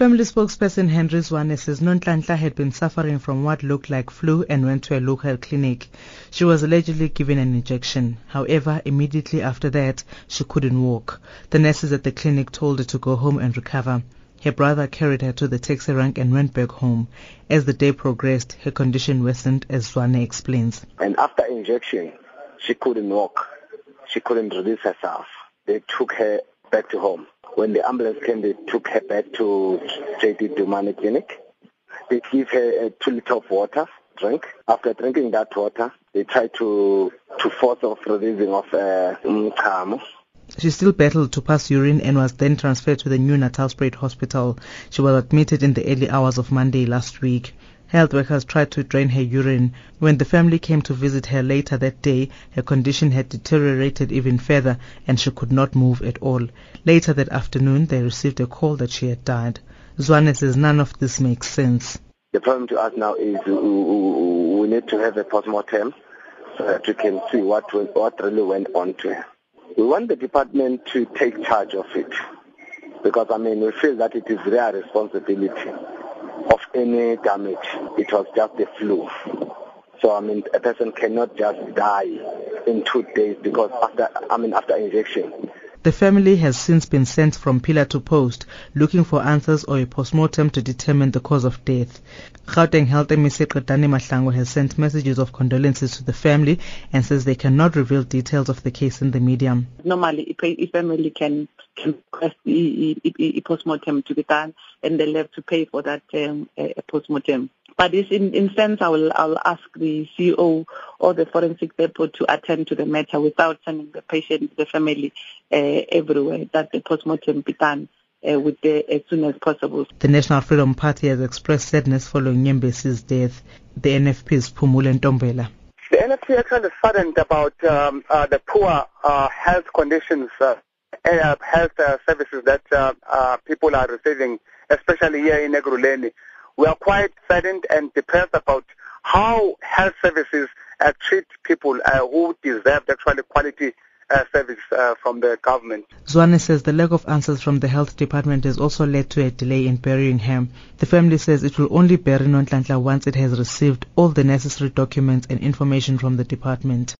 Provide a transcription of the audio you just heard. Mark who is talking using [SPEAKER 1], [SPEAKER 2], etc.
[SPEAKER 1] Family spokesperson Henry Zwane says Nonhlanhla had been suffering from what looked like flu and went to a local clinic. She was allegedly given an injection. However, immediately after that, she couldn't walk. The nurses at the clinic told her to go home and recover. Her brother carried her to the taxi rank and went back home. As the day progressed, her condition worsened, as Zwane explains.
[SPEAKER 2] And after injection, she couldn't walk. She couldn't release herself. They took her back to home. When the ambulance came, they took her back to JD Dumane Clinic. They gave her a two liter of water drink. After drinking that water, they tried to to force off releasing of uh, umchamo.
[SPEAKER 1] She still battled to pass urine and was then transferred to the new Natalspruit Hospital. She was admitted in the early hours of Monday last week. Health workers tried to drain her urine. When the family came to visit her later that day, her condition had deteriorated even further and she could not move at all. Later that afternoon, they received a call that she had died. Zwane says none of this makes sense.
[SPEAKER 2] The problem to us now is uh, uh, we need to have a post-mortem so that we can see what, what really went on to her. We want the department to take charge of it because, I mean, we feel that it is their responsibility of any damage. It was just the flu. So I mean, a person cannot just die in two days because after I mean after injection.
[SPEAKER 1] The family has since been sent from pillar to post, looking for answers or a postmortem to determine the cause of death. Gauteng Health Qedani Mahlangu has sent messages of condolences to the family and says they cannot reveal details of the case in the media.
[SPEAKER 3] Normally, a family can, can request a, a, a postmortem to be done, and they'll have to pay for that um, postmortem. But in, in sense, I will, I will ask the CEO or the forensic depot to attend to the matter without sending the patient, the family, uh, everywhere, that the postmortem be done. Uh, with the, as soon as possible.
[SPEAKER 1] The National Freedom Party has expressed sadness following Nyembesi's death. The NFP's Phumule Ntombela.
[SPEAKER 4] The NFP are kind of saddened about um, uh, the poor uh, health conditions, uh, health uh, services that uh, uh, people are receiving, especially here in Ekurhuleni. We are quite saddened and depressed about how health services treat people who deserve actually quality uh, service uh, from the government.
[SPEAKER 1] Zwane says the lack of answers from the health department has also led to a delay in burying him. The family says it will only bury Nonhlanhla once it has received all the necessary documents and information from the department.